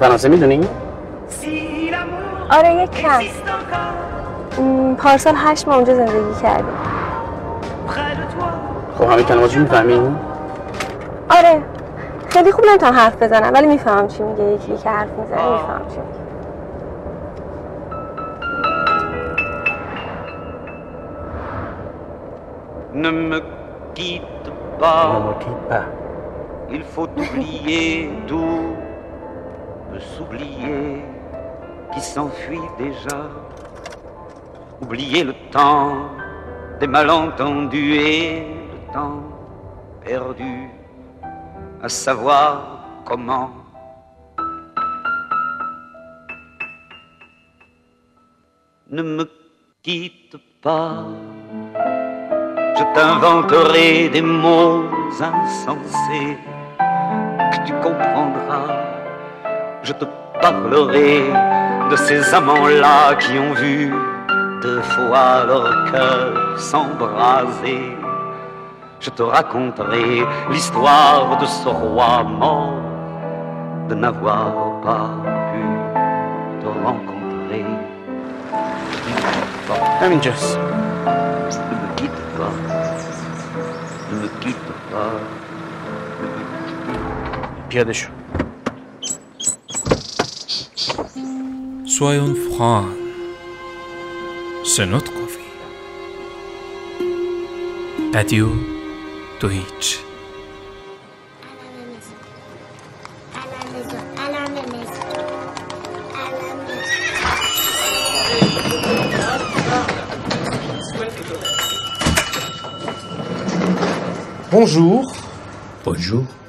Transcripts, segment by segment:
فرانسه می‌دونی؟ آره یک کم م، پارسال هشت ماه اونجا زندگی کردیم خب همه کلماتش می‌فهمی؟ آره خیلی خوب نمی‌تونم حرف بزنم ولی می‌فهمم چی میگه یکی که حرف می‌زنه می‌فهمم چی میگه Ne me quitte pas, pas. il faut oublier tout, peut s'oublier qui s'enfuit déjà. Oublier le temps des malentendus et le temps perdu à savoir comment. Ne me quitte pas, je t'inventerai des mots insensés que tu comprendras je te parlerai de ces amants-là qui ont vu deux fois leur cœur s'embraser. Je te raconterai l'histoire de ce roi mort de n'avoir pas pu te rencontrer. Ne me quitte pas. Ne me quitte pas. Ne me quitte pas. Ne me quitte. Soyons francs. C'est notre vie. Deutsch. Bonjour. Bonjour. Bonjour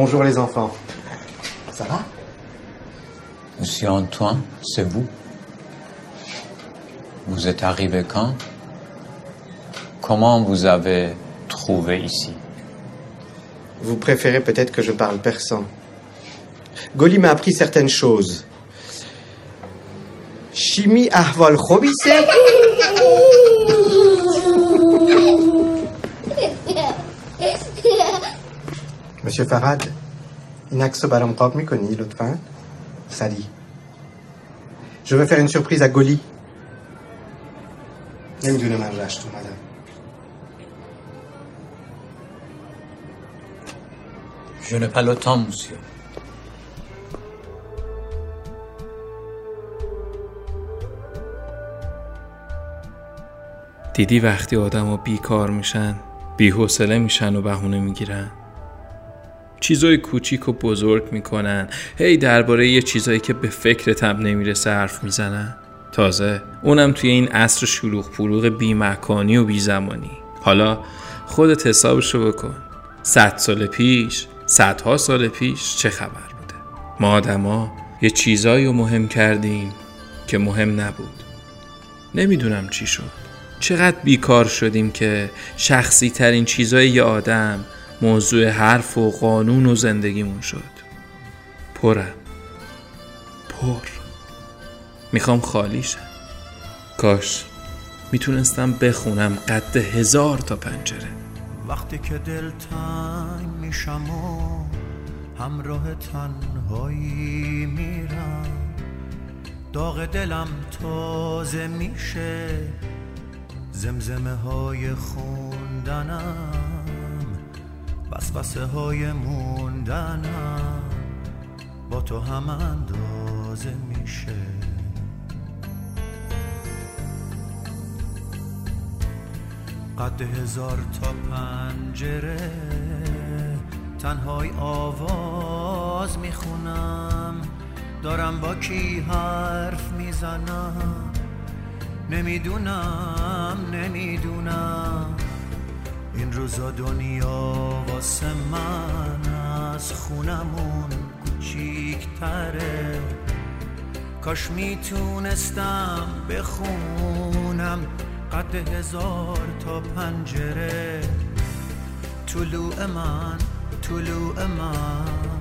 Bonjour les enfants. Ça va? Monsieur Antoine, c'est vous Vous êtes arrivé quand? Comment vous avez trouvé ici? Vous préférez peut-être que je parle persan. Goli m'a appris certaines choses. Shimi ahval Monsieur Farad, این عکس رو برام قاب می‌کنی لطفا؟ سریع Je veux faire une surprise à Goli. نمی‌دونه من رشت اومدم Je n'ai pas le temps, monsieur. دیدی وقتی آدم بیکار میشن بیحوصله میشن و بهونه می‌گیرن چیزای کوچیک و بزرگ می‌کنن. هی درباره یه چیزایی که به فکرت هم نمی‌رسه حرف می‌زنن. تازه اونم توی این عصر شلوغ پلوغ بیمکانی و بیزمانی. حالا خودت حسابشو بکن. صد سال پیش صدها سال پیش چه خبر بوده؟ ما آدما یه چیزایی رو مهم کردیم که مهم نبود. نمی‌دونم چی شد. چقدر بیکار شدیم که شخصی ترین چیزای یه آدم موضوع حرف و قانون و زندگیمون شد. پرم پر. می‌خوام خالی شم. کاش می‌تونستم بخونم قد هزار تا پنجره. وقتی که دل تنگ میشم و همراه تنهایی میرم داغ دلم تازه میشه زمزمه های خوندنم. وسوسه های موندنم با تو هم اندازه میشه. قد هزار تا پنجره تنهای آواز می‌خونم. دارم با کی حرف می‌زنم؟ نمی‌دونم نمی‌دونم. این روزا دنیا واسه من از خونمون کوچیکتره. کاش می‌تونستم بخونم قد هزار تا پنجره. طلوع من طلوع من.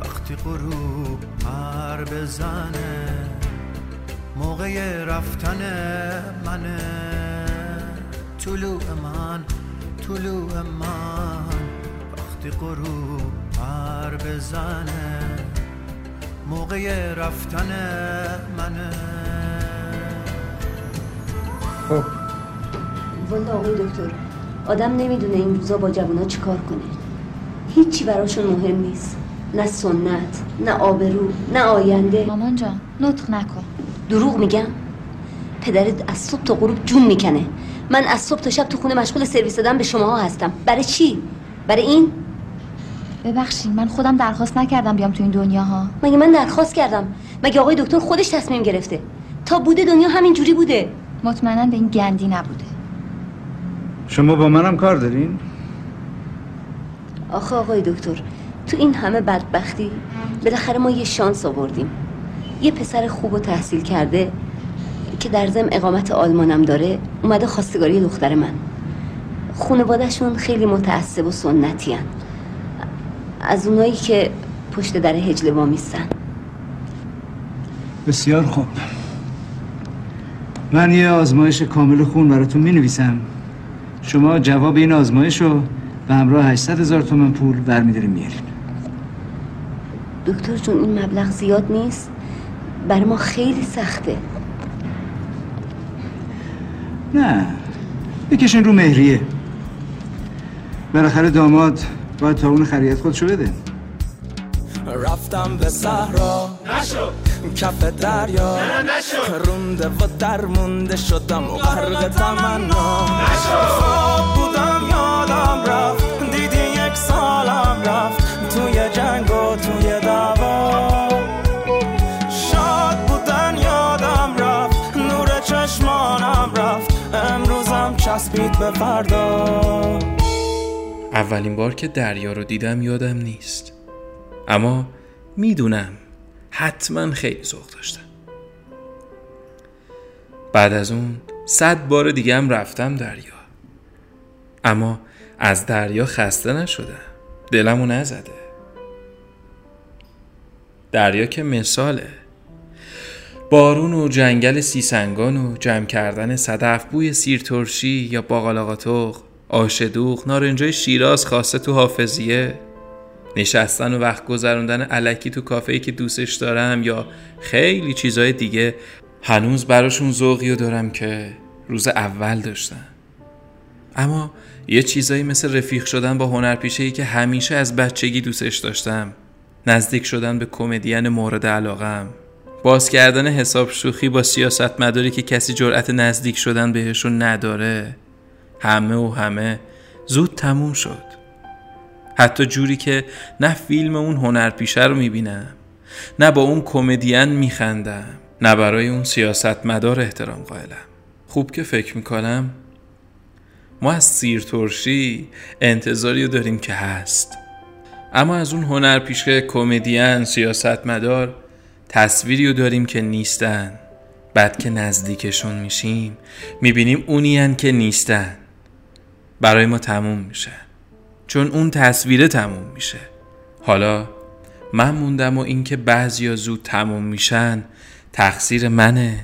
وقتی غروب پر بزنه موقع رفتن منه. طلوع من طلوع من وقتی غروب پر بزنه موقع رفتن منه. والا آقای دکتر آدم نمی‌دونه این روزا با جوونا چیکار کنه. هیچی براشون مهم نیست. نه سنت نه آبرو نه آینده. مامان جان نطق نکن. دروغ میگم؟ پدرت از صبح تا غروب جون می‌کنه. من از صبح تا شب تو خونه مشغول سرویس دادن به شماها هستم. برای چی؟ برای این؟ ببخشید من خودم درخواست نکردم بیام تو این دنیا ها مگه من درخواست کردم؟ مگه آقای دکتر خودش تصمیم گرفته؟ تا بوده دنیا همین جوری بوده. مطمئنا به این گندی نبوده. شما با منم کار دارین؟ آخه آقای دکتر تو این همه بدبختی بالاخره ما یه شانس آوردیم. یه پسر خوب و تحصیل کرده که در زم اقامت آلمانم داره اومده خواستگاری دختر من. خانوادهشون خیلی متعصب و سنتی هن. از اونایی که پشت در هجله وامیستن بسیار خوب. من یه آزمایش کامل خون براتون می نویسم شما جواب این آزمایش رو به همراه 800 هزار تومن پول برمیداریم میارین دکتر جون این مبلغ زیاد نیست. برای ما خیلی سخته. نه. بکشین رو مهریه. بالاخره داماد باید تا اون خرید خودشو بده. رفتم به صحرا. نشو. کف دریا. رونده و درمونده شدم و غرق تمنا. خواب بودم یادم رفت. دیدی یک سالم رفت. توی جنگ و توی چسبید به فردا. اولین بار که دریا رو دیدم یادم نیست. اما می‌دونم حتما خیلی ذوق داشتم. بعد از اون صد بار دیگه هم رفتم دریا. اما از دریا خسته نشدم. دلمو نزده. دریا که مثاله. بارون و جنگل سیسنگان و جمع کردن صدف بوی سیرترشی یا باقالاقاتوق آشدوغ نارنجای شیراز خواسته تو حافظیه نشستن و وقت گذروندن علکی تو کافه‌ای که دوستش دارم یا خیلی چیزای دیگه هنوز براشون ذوقی و دارم که روز اول داشتم اما یه چیزایی مثل رفیق شدن با هنرپیشه که همیشه از بچگی دوستش داشتم نزدیک شدن به کمدین مورد علاقم. باز کردن حساب شوخی با سیاست مداری که کسی جرأت نزدیک شدن بهشون نداره. همه و همه زود تموم شد. حتی جوری که نه فیلم اون هنرپیشه رو می‌بینم نه با اون کمدین میخندم نه برای اون سیاست مدار احترام قائلم. خوب که فکر می‌کنم ما از سیر ترشی انتظاری رو داریم که هست. اما از اون هنرپیشه کمدین سیاست مدار تصویری رو داریم که نیستن. بعد که نزدیکشون میشیم می‌بینیم اونیان که نیستن. برای ما تموم میشه. چون اون تصویره تموم میشه. حالا من موندم و اینکه بعضیا زود تموم میشن تقصیر منه.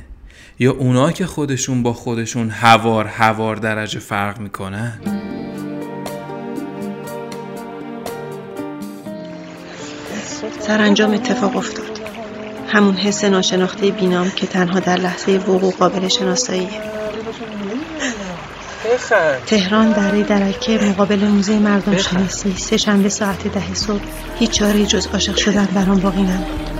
یا اونا که خودشون با خودشون هوار هوار درجه فرق می‌کنن؟ سرانجام اتفاق افتاد. همون حس ناشناخته بینام که تنها در لحظه وقوع قابل شناساییه تهران دره درکه مقابل موزه مردم شناسی. سه شنبه ساعت ده صبح هیچ چاره جز عاشق شدن برام باقی نموند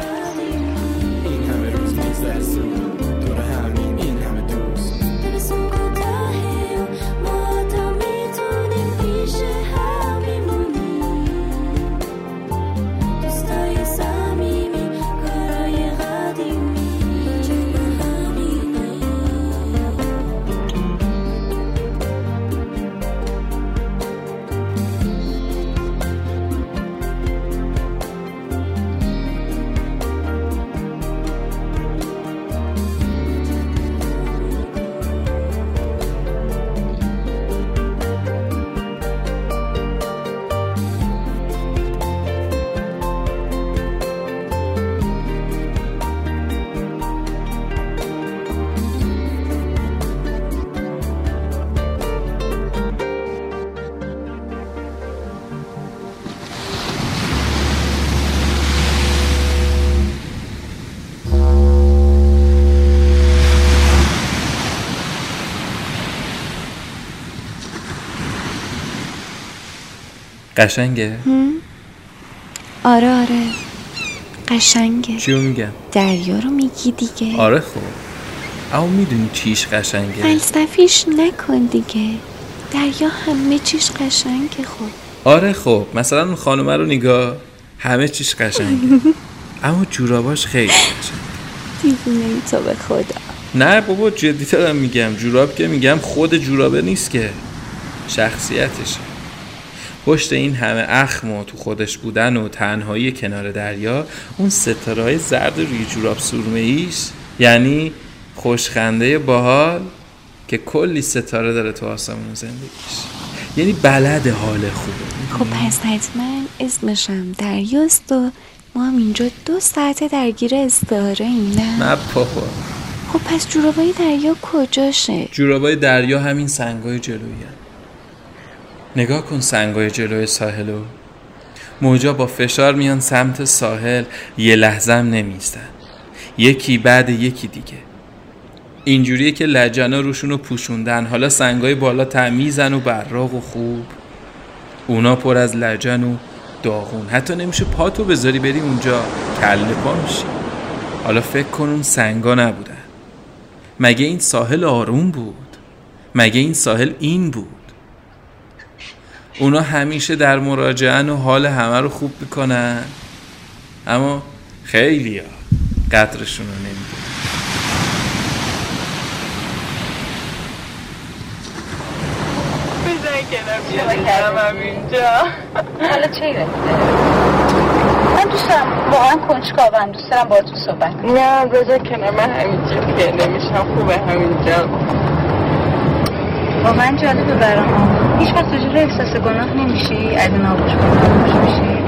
قشنگه؟ آره آره. قشنگه. چیو میگم دریا رو میگی دیگه. آره خب. اما می‌دونی چیش قشنگه؟ فلسفیش نکن دیگه. دریا همه چیش قشنگه خب. آره خب. مثلا خانومه رو نگاه همه چیش قشنگه. اما جوراباش خیلی قشنگ دیوونه ای تو به خدا. نه بابا جدی دارم میگم. جوراب که میگم خود جورابه نیست که. شخصیتشه. پشت این همه اخم و تو خودش بودن و تنهایی کنار دریا اون ستاره های زرد روی جوراب سرمه ایش یعنی خوشخنده باحال که کلی ستاره داره تو آسمون زندگیش. یعنی بلد حال خوبه. خب پس حتما اسمشم دریاست و ما هم اینجا دو ساعته درگیر استعاره ایم نه؟ نه بابا خب پس جورابای دریا کجاشه؟ جورابای دریا همین سنگای جلویی نگاه کن سنگای جلوی ساحلو موجا با فشار میان سمت ساحل یه لحظه هم نمیستن یکی بعد یکی دیگه. اینجوریه که لجنا روشونو پوشوندن. حالا سنگای بالا تمیزن و براق و خوب. اونا پر از لجن و داغون. حتی نمیشه پاتو بذاری بری اونجا. کله پا میشی. حالا فکر کن اون سنگا نبودن. مگه این ساحل آروم بود؟ مگه این ساحل این بود؟ اونا همیشه در مراجعن و حال همه رو خوب می‌کنن. اما خیلی ها قدرشون رو نمی‌دونن اینجا. حالا چه من دوست دارم واقعا کنجکاوم. دوست دارم با تو صحبت نه بذار کنار من همینجا که نمیشم خوبه همینجا. واقعا جالبه برام. هیچ وقت راجع احساس گناه نمیشی از این آغوش میشی.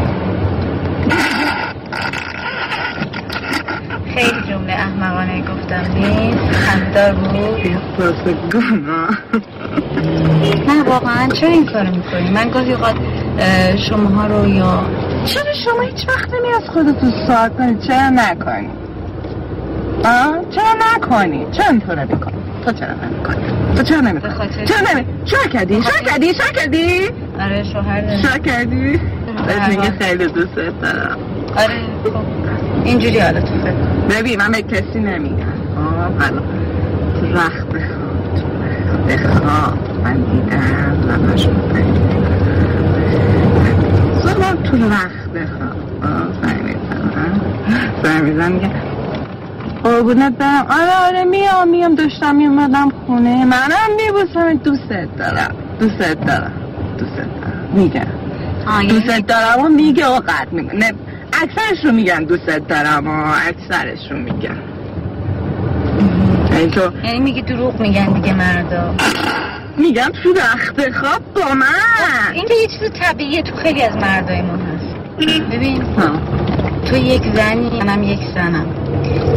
خیلی جمله احمقانه گفتم. نیست خنددار بود احساس گناه. نه واقعا چرا این کارو می‌کنی؟ من گاهی اوقات شماها رو یا چرا شما هیچ وقت نمی از خودتون سوال کنید چرا نکنی؟ آه؟ چرا نکنی؟ چرا اینطوره می‌کنی؟ تو چرا نمی‌کنی تو چرا نمی‌کنی چرا نمی چرا کردی؟ چرا کردی؟ چرا کردی؟ آره شوهر چرا کردی؟ میگه خیلی دوست دارم. آره خب. اینجوری حالا تو ببین من به کسی نمیگم. آه حالا. تو رخت بخواب بخواب من دیدم. لباش زمان تو رخت بخواب زنگ می‌زنم. زنگ می‌زنم. میگه قربونت برم. آره آره میام میام. داشتم میومدم خونه. منم میبوسم. دوست دارم. دوست دارم. دوست دارم. میگم. دوست دارم و میگه و قد میگه اکثرش رو میگن دوست دارم و اکثرش رو میگن. یعنی تو یعنی میگی دروغ میگن دیگه مردا. میگم تو رخت خواب با من. این یه چیز طبیعیه. تو خیلی از مردای ما هست. ببین. تو یک زنی منم یک زنم.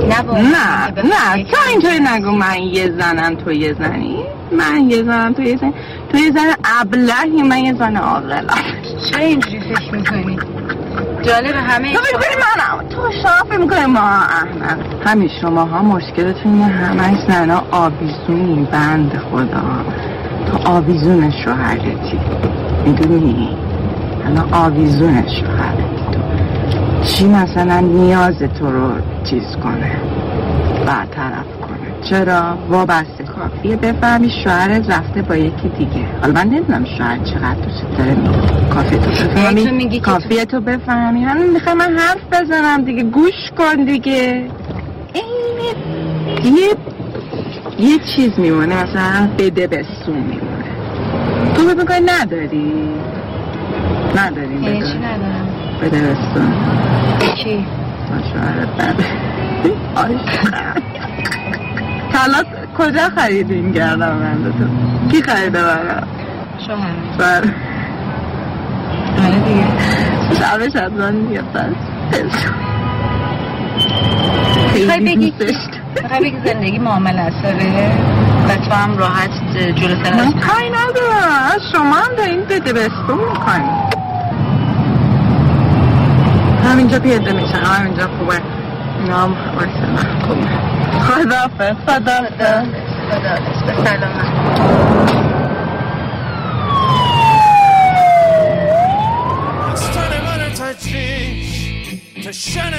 نه نه نه تو اینطوری نگو من یه زنم تو یه زنی. من یه زنم تو یه زنی. تو یه زن ابلهی من یه زن عاقلم. چرا اینجوری فکر می‌کنی؟ جالب همه تو می‌کنی منم تو شافه می‌کنی ما احمد همین شما ها مشکلتون اینه همه زنا آویزونی بند خدا. تو آویزون شوهرتی. می‌دونی؟ الان آویزون شوهرتی چی مثلا نیاز تو رو چیز کنه؟ برطرف کنه. چرا؟ وابسته کافیه. بفهمی شوهر رفته با یکی دیگه. حالا من نمی‌دونم شوهر چقدر دوست داره کافیه تو بفهمی؟ کافیه تو بفهمی. همین می‌خوای من حرف بزنم دیگه. گوش کن دیگه. یه یه چیز میمونه. مثلا بده بسون میمونه. تو می‌کنی نداری؟ نداری یعنی چی ندارم؟ بده بسون چی؟ شوهرت بده عاشقم کلات کجا خریدین گردم من تو کی خریده برم شوهرم بر آره دیگه. شبش حتما دیگه پس می‌خوای بگی می‌خوای بگی زندگی معامله است آره؟ و تو هم راحت از من کاری ندارم. شما هم دارین بده بستون می‌کنی Ayrıca bir yerde mi sen? Ayrıca kuvvet. نعم وسمحكم خذافة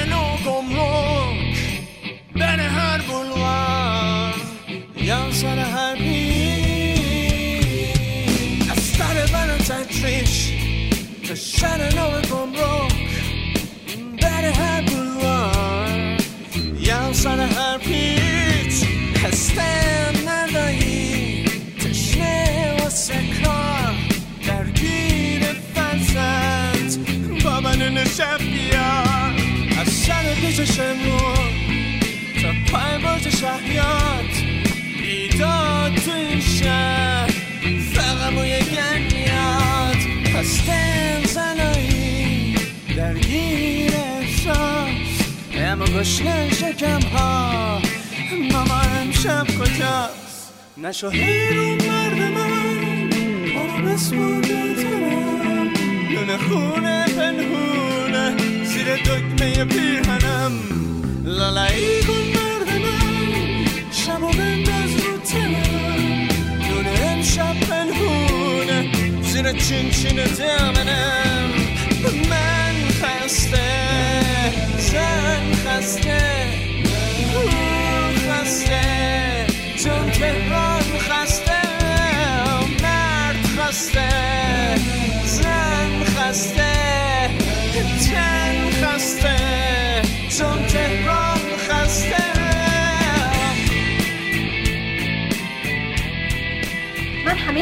no gomrok Ben her bulvar Yan sana her bir Astare bana tatriş Tashana no شمرون تا پای برج شهیات بیداد تو این شهر. فقط گنیاد هستن زنایی درگیر احساس اما گشنه شکم ها. ماما امشب کجاست؟ نشو هیرون مرد من. برو بسمونده ترم لونه خونه پنهونه. زیر دکمه پیرهنم. لالایی کن مرد من شب و بنداز رو تنم. لونه امشب پنهونه. زیر چین چین دامنم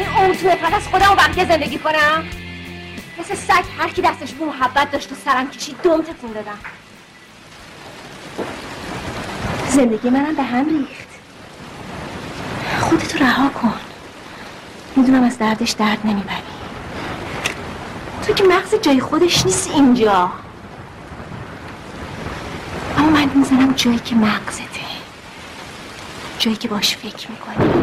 همه این اوضوع فقط از خودم و زندگی کنم؟ مثل سگ هر کی دستش به محبت داشت و سرم کشید دوم تکون دادم. زندگی منم به هم ریخت. خودتو رها کن. می‌دونم از دردش درد نمی‌بری. تو که مغز جای خودش نیست اینجا. اما من می‌زنم جایی که مغزته. جایی که باش فکر می‌کنی.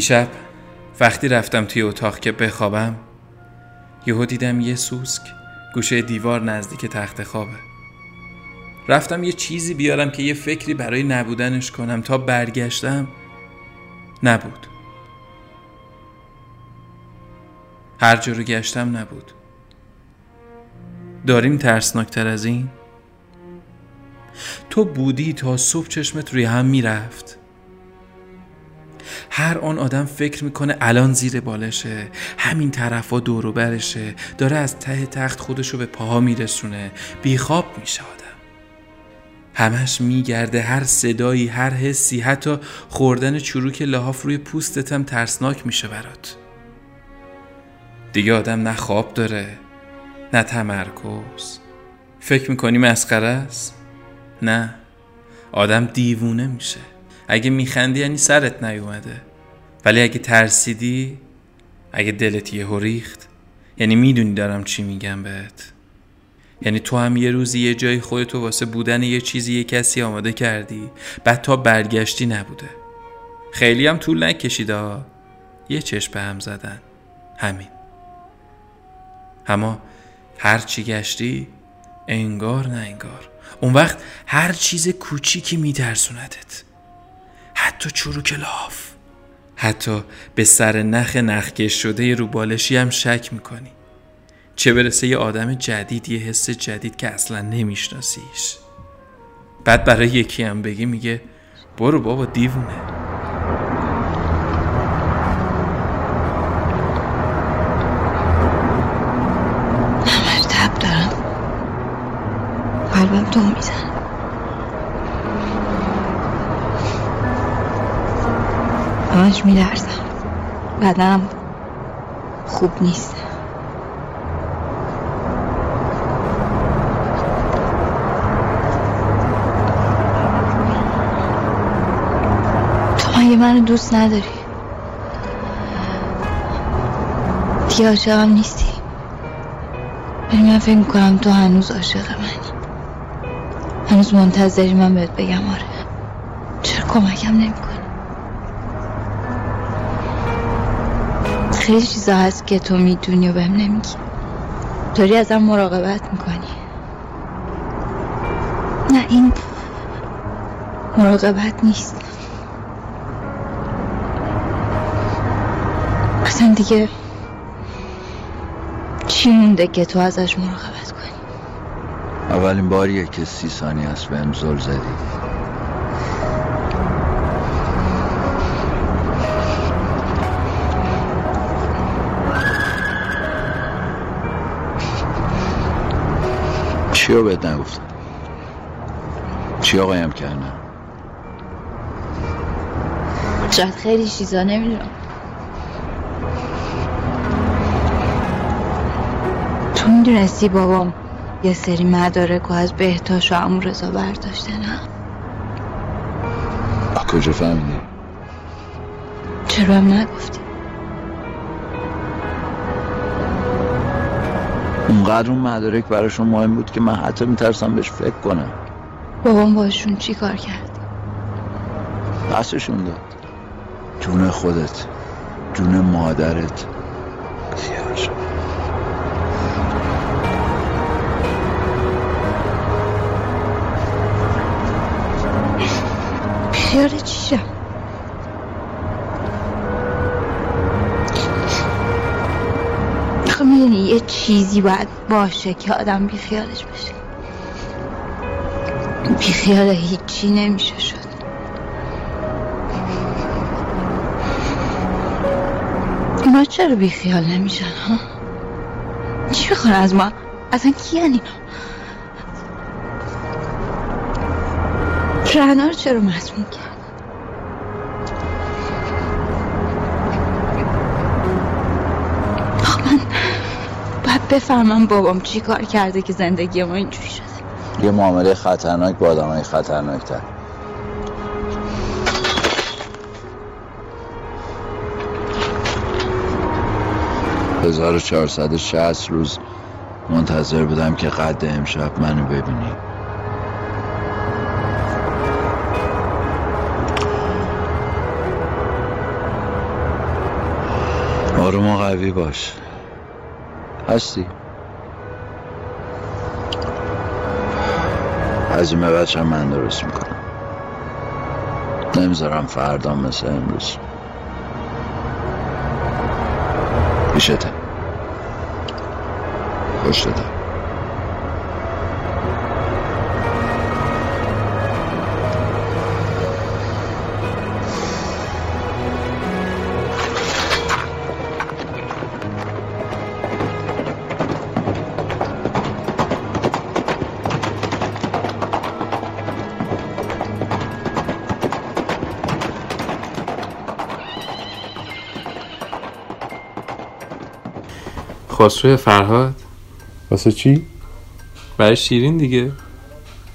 دیشب وقتی رفتم توی اتاق که بخوابم یهو دیدم یه سوسک گوشه دیوار نزدیک تخت خوابه. رفتم یه چیزی بیارم که یه فکری برای نبودنش کنم. تا برگشتم نبود. هر جا رو گشتم نبود. داریم ترسناکتر از این؟ تو بودی تا صبح چشمت روی هم می‌رفت. هر آن آدم فکر می‌کنه الان زیر بالشه. همین طرفا دور و برشه. داره از ته تخت خودشو به پاها میرسونه. بیخواب میشه آدم. همش میگرده هر صدایی هر حسی حتی خوردن چروک لحاف روی پوستتم ترسناک میشه برات. دیگه آدم نه خواب داره نه تمرکز. فکر می‌کنی مسخره است؟ نه. آدم دیوونه میشه. اگه میخندی یعنی سرت نیومده. ولی اگه ترسیدی اگه دلت یهو ریخت یعنی می‌دونی دارم چی میگم بهت. یعنی تو هم یه روزی یه جای خودتو واسه بودن یه چیزی یه کسی آماده کردی بعد تا برگشتی نبوده. خیلی هم طول نکشیده یه چشم به هم زدن. همین. اما هر چی گشتی انگار نه انگار. اون وقت هر چیز کوچیکی میترسوندت. حتی چروک لاف. حتی به سر نخ نخکش شده رو بالشی هم شک می‌کنی. چه برسه یه آدم جدید یه حس جدید که اصلا نمیشناسیش. بعد برای یکی هم بگی میگه برو بابا دیوونه. همش تب دارم. قلبم تو میزن همش میلرزم. بدنم خوب نیست. تو مگه منو دوست نداری؟ دیگه عاشقم نیستی. ولی من فکر می‌کنم تو هنوز عاشق منی. هنوز منتظری من بهت بگم آره. چرا کمکم نمی‌کنی؟ خیلی چیزا هست که تو می‌دونی و بهم نمیگی. داری ازم مراقبت می‌کنی. نه این مراقبت نیست. اصلا دیگه چی مونده که تو ازش مراقبت کنی؟ اولین باریه که سی ثانیه است بهم زل زدی. چی رو بهت نگفتم؟ چی آقایم کردم شاید خیلی چیزا نمی‌دونم. تو می‌دونستی بابام یه سری مدارک و از بهتاش و امو رضا برداشته نه کجا فهمیدی؟ چرا هم نگفتی؟ اونقدر اون مدارک براشون مهم بود که من حتی میترسم بهش فکر کنم. بابام باشون چی کار کرد؟ پسشون داد. جون خودت جون مادرت. خیالش خیال چیشم آخه یه چیزی باید باشه که آدم بیخیالش بشه بیخیال هیچی نمیشه شد. اینا چرا بیخیال نمیشن ها؟ چی می‌خوان از ما؟ اصلا کی اینا رهنا رو چرا مسموم کرد؟ بفهمم بابام چی کار کرده که زندگی ما اینجوری شده یه معامله خطرناک با آدم های خطرناک تر 1460 روز منتظر بودم که قد امشب منو ببینی. آروم و قوی باش. هستی. از این هم من درست می‌کنم. نمی‌ذارم فردا مثل امروز. پیشته. خوش دادم خسرو فرهاد. واسه چی؟ برای شیرین دیگه.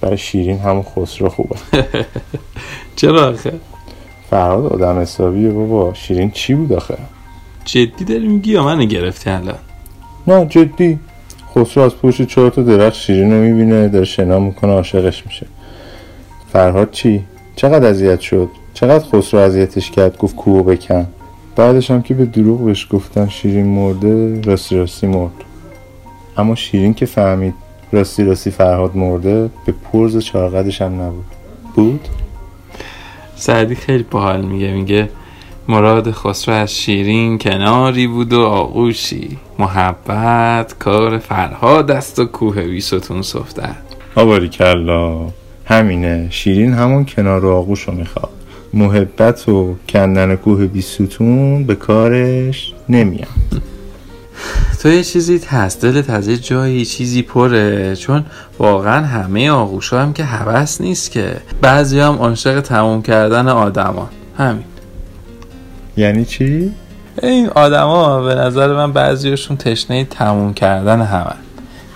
برای شیرین همون خسرو خوبه. چرا آخه؟ فرهاد آدم حسابیه بابا. شیرین چی بود آخه؟ جدی داری میگی یا منو گرفتی الان؟ نه جدی. خسرو از پشت چهار تا درخت شیرین رو می‌بینه داره شنا می‌کنه عاشقش میشه. فرهاد چی؟ چقدر اذیت شد؟ چقدر خسرو اذیتش کرد؟ گفت کوه بکن. بعدش هم که به دروغ بهش گفتن شیرین مرده راستی راستی مرد. اما شیرین که فهمید راستی راستی فرهاد مرده به پرز چارقدش هم نبود. بود؟ سعدی خیلی باحال میگه میگه مراد خسرو از شیرین کناری بود و آغوشی. محبت کار فرهاد است و کوه بیستون صفتن آباری کلا همینه. شیرین همون کنار و آغوش رو می‌خواد. محبت و کندن کوه بیستون به کارش نمیاد. تو یه چیزی هست دلت از یه جایی چیزی پره چون واقعا همه آغوش هم که هوس نیست که. بعضی هم عاشق تموم کردن آدما. همین. یعنی چی؟ این آدما به نظر من بعضیشون تشنه تموم کردن همه.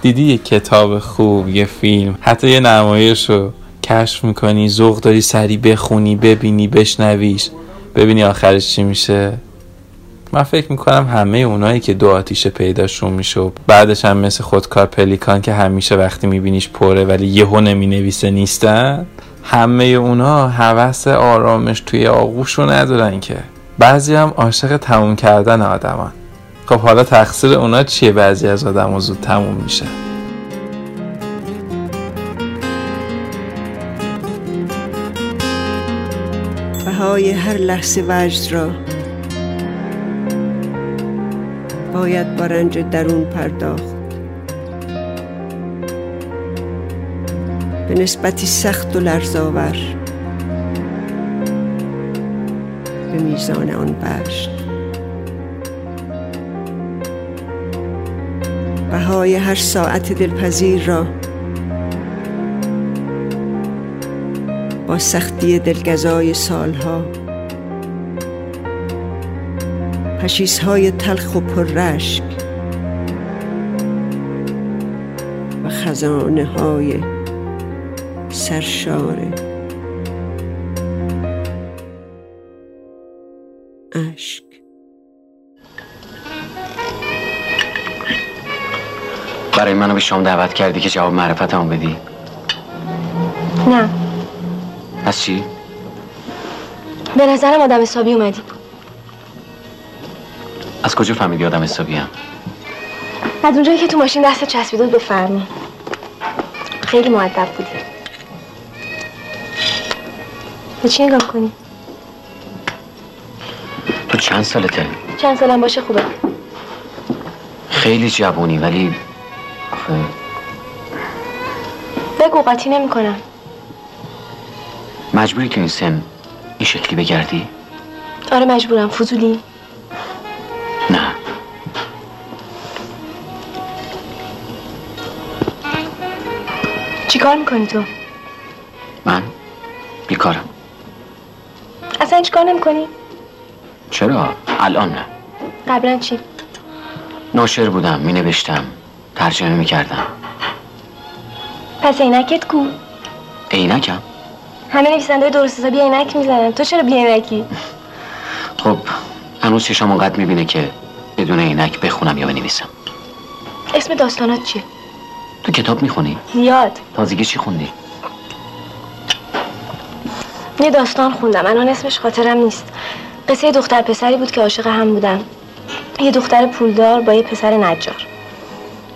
دیدی یه کتاب خوب یه فیلم حتی یه نمایش رو کشف می‌کنی ذوق داری سری بخونی ببینی بشنویش. ببینی آخرش چی میشه. من فکر می‌کنم همه اونایی که دو آتیش پیداشون میشه و بعدش هم مثل خودکار پلیکان که همیشه وقتی میبینیش پره ولی یهو نمی‌نویسه نیستن همه اونا هوس آرامش توی آغوش رو ندارن که. بعضی هم عاشق تموم کردن آدمان. خب حالا تقصیر اونا چیه؟ بعضی از آدم زود تموم میشه. بهای هر لحظه وجد را. باید با رنج درون پرداخت. به نسبتی سخت و لرزاور به میزان آن بشت بهای هر ساعت دلپذیر را. با سختی دلگزای سالها. پشیزهای تلخ و پررشک و خزانه های سرشار اشک. برای منو به شام دعوت کردی که جواب معرفتمو بدی؟ نه. پس چی؟ به نظرم آدم حسابی اومدی از کجا فهمیدی آدم حسابیم؟ از اونجایی که تو ماشین دست چسبیده بود به فرمون خیلی معدب بودی به چی نگاه کنی؟ تو چند سالته؟ چند سالم باشه خوبه خیلی جوونی ولی آخه بگو قاطی نمی کنم مجبوری تو این سن این شکلی بگردی؟ آره مجبورم فضولی نه چیکار می‌کنی تو؟ من بیکارم اصلا هیچ کار نمی‌کنی؟ چرا؟ الان نه قبلا چی؟ ناشر بودم می نوشتم ترجمه می کردم پس عینکت کو؟ عینکم همه نویسنده درست حسابی عینک می‌زنن. تو چرا بی عینکی؟ خب هنوز چشم اونقدر می‌بینه که بدون عینک بخونم یا بنویسم. اسم داستانات چیه؟ تو کتاب می‌خونی؟ زیاد. تازگی چی خوندی؟ یه داستان خوندم. الان اسمش خاطرم نیست. قصه دختر پسری بود که عاشق هم بودن یه دختر پولدار با یه پسر نجار.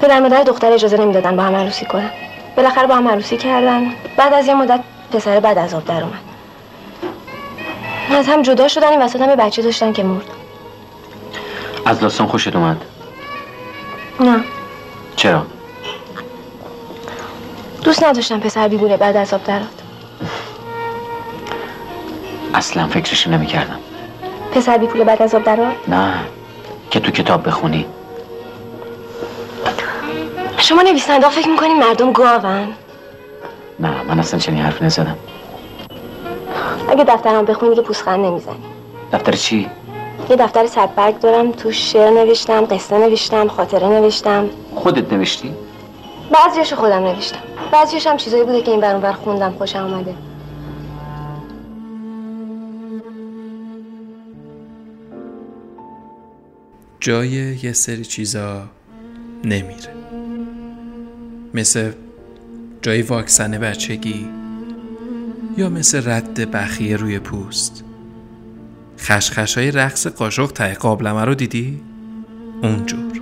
پدر مادر دختر اجازه نمی‌دادن با هم عروسی کنن. بالاخره با هم عروسی کردن. بعد از یه مدت پسر بعد از آب در اومد. از هم جدا شدن این وسط هم یه بچه داشتن که مرد. از داستان خوشت اومد؟ نه. چرا؟ دوست نداشتم پسر بیگونه بعد از آب درات اصلا فکرش نمی‌کردم. پسر بی پول بعد از آب درات نه. که تو کتاب بخونی. شما نویسنده فکر می‌کنین مردم گاون نه من اصلا چنین حرف نزدم. اگه دفترم بخونی که پوسخند نمی‌زنی. دفتر چی؟ یه دفتر صد برگ دارم تو شعر نوشتم قصه نوشتم خاطره نوشتم. خودت نوشتی؟ بعضیاشو خودم نوشتم. بعضیش هم چیزایی بوده که این بر بر خوندم خوشم اومده. جای یه سری چیزا نمیره. مثل جای واکسن بچگی یا مثل رد بخیه روی پوست؟ خشخش های رقص قاشق ته قابلمه رو دیدی؟ اونجور.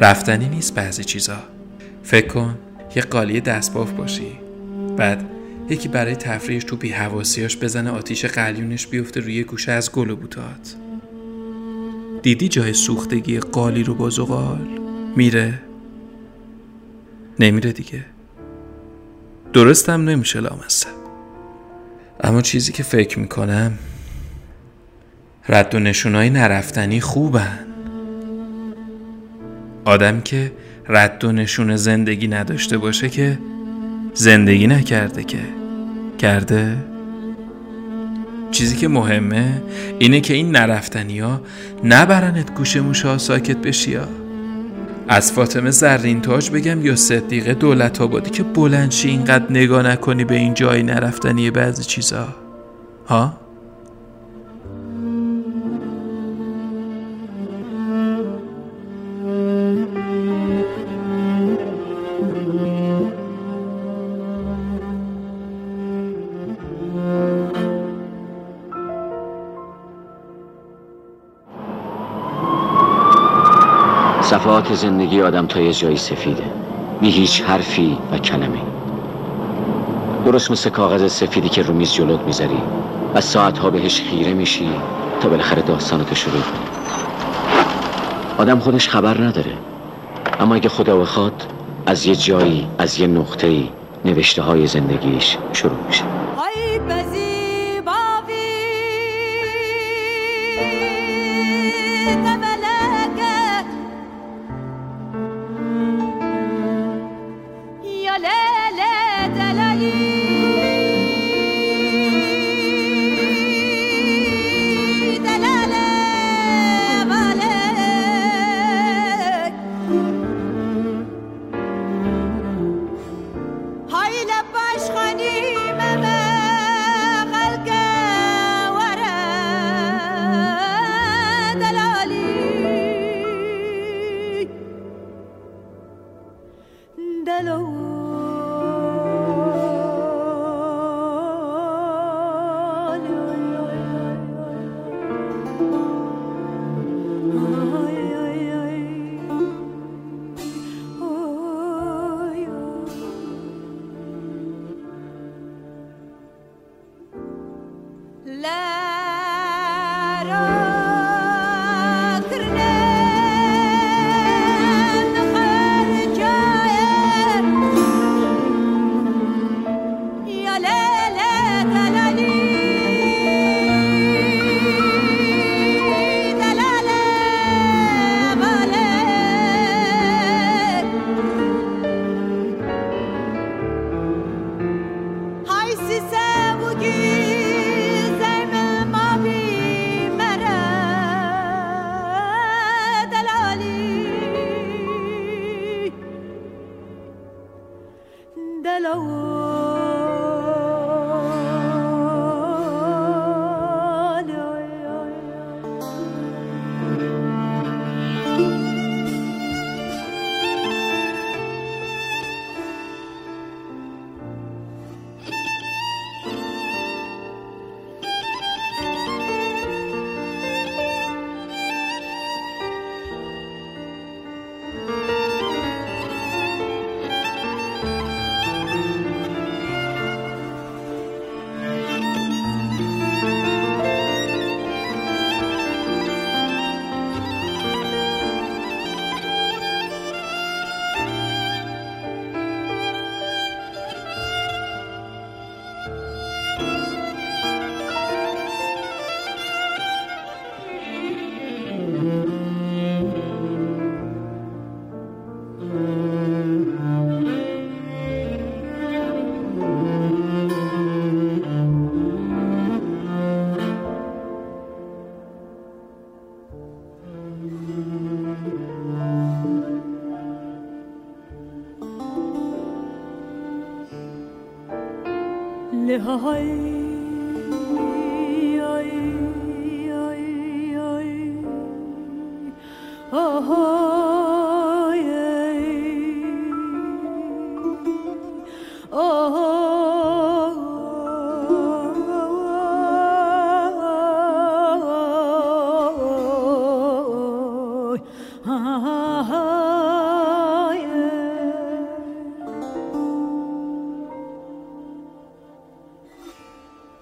رفتنی نیست بعضی چیزا. فکر کن یه قالی دستباف باشی. بعد یکی برای تفریحش تو بی حواسیاش بزنه آتیش قلیونش بیفته روی گوشه از گل و بوتات. دیدی جای سوختگی قالی رو با زغال؟ میره؟ نمیره دیگه. درستم نمیشه لامصب. اما چیزی که فکر می‌کنم رد و نشونای نرفتنی خوبن. آدم که رد و نشون زندگی نداشته باشه که زندگی نکرده که. کرده؟ چیزی که مهمه اینه که این نرفتنی ها نبرنت گوش موشا ساکت بشی ها. از فاطمه زرین تاج بگم یا صدیقه دولت آبادی که بلندشی اینقدر نگاه نکنی به این جای نرفتنی بعضی چیزا ها؟ صفحات زندگی آدم تا یه جایی سفیده. بی هیچ حرفی و کلمه. درست مثل کاغذ سفیدی که رو میز جلوت می‌ذاری و ساعتها بهش خیره میشی تا بالاخره داستانتو شروع کنی. آدم خودش خبر نداره. اما اگه خدا بخواد از یه جایی از یه نقطه ای نوشته های زندگیش شروع میشه. ای 跌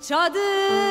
Çadır!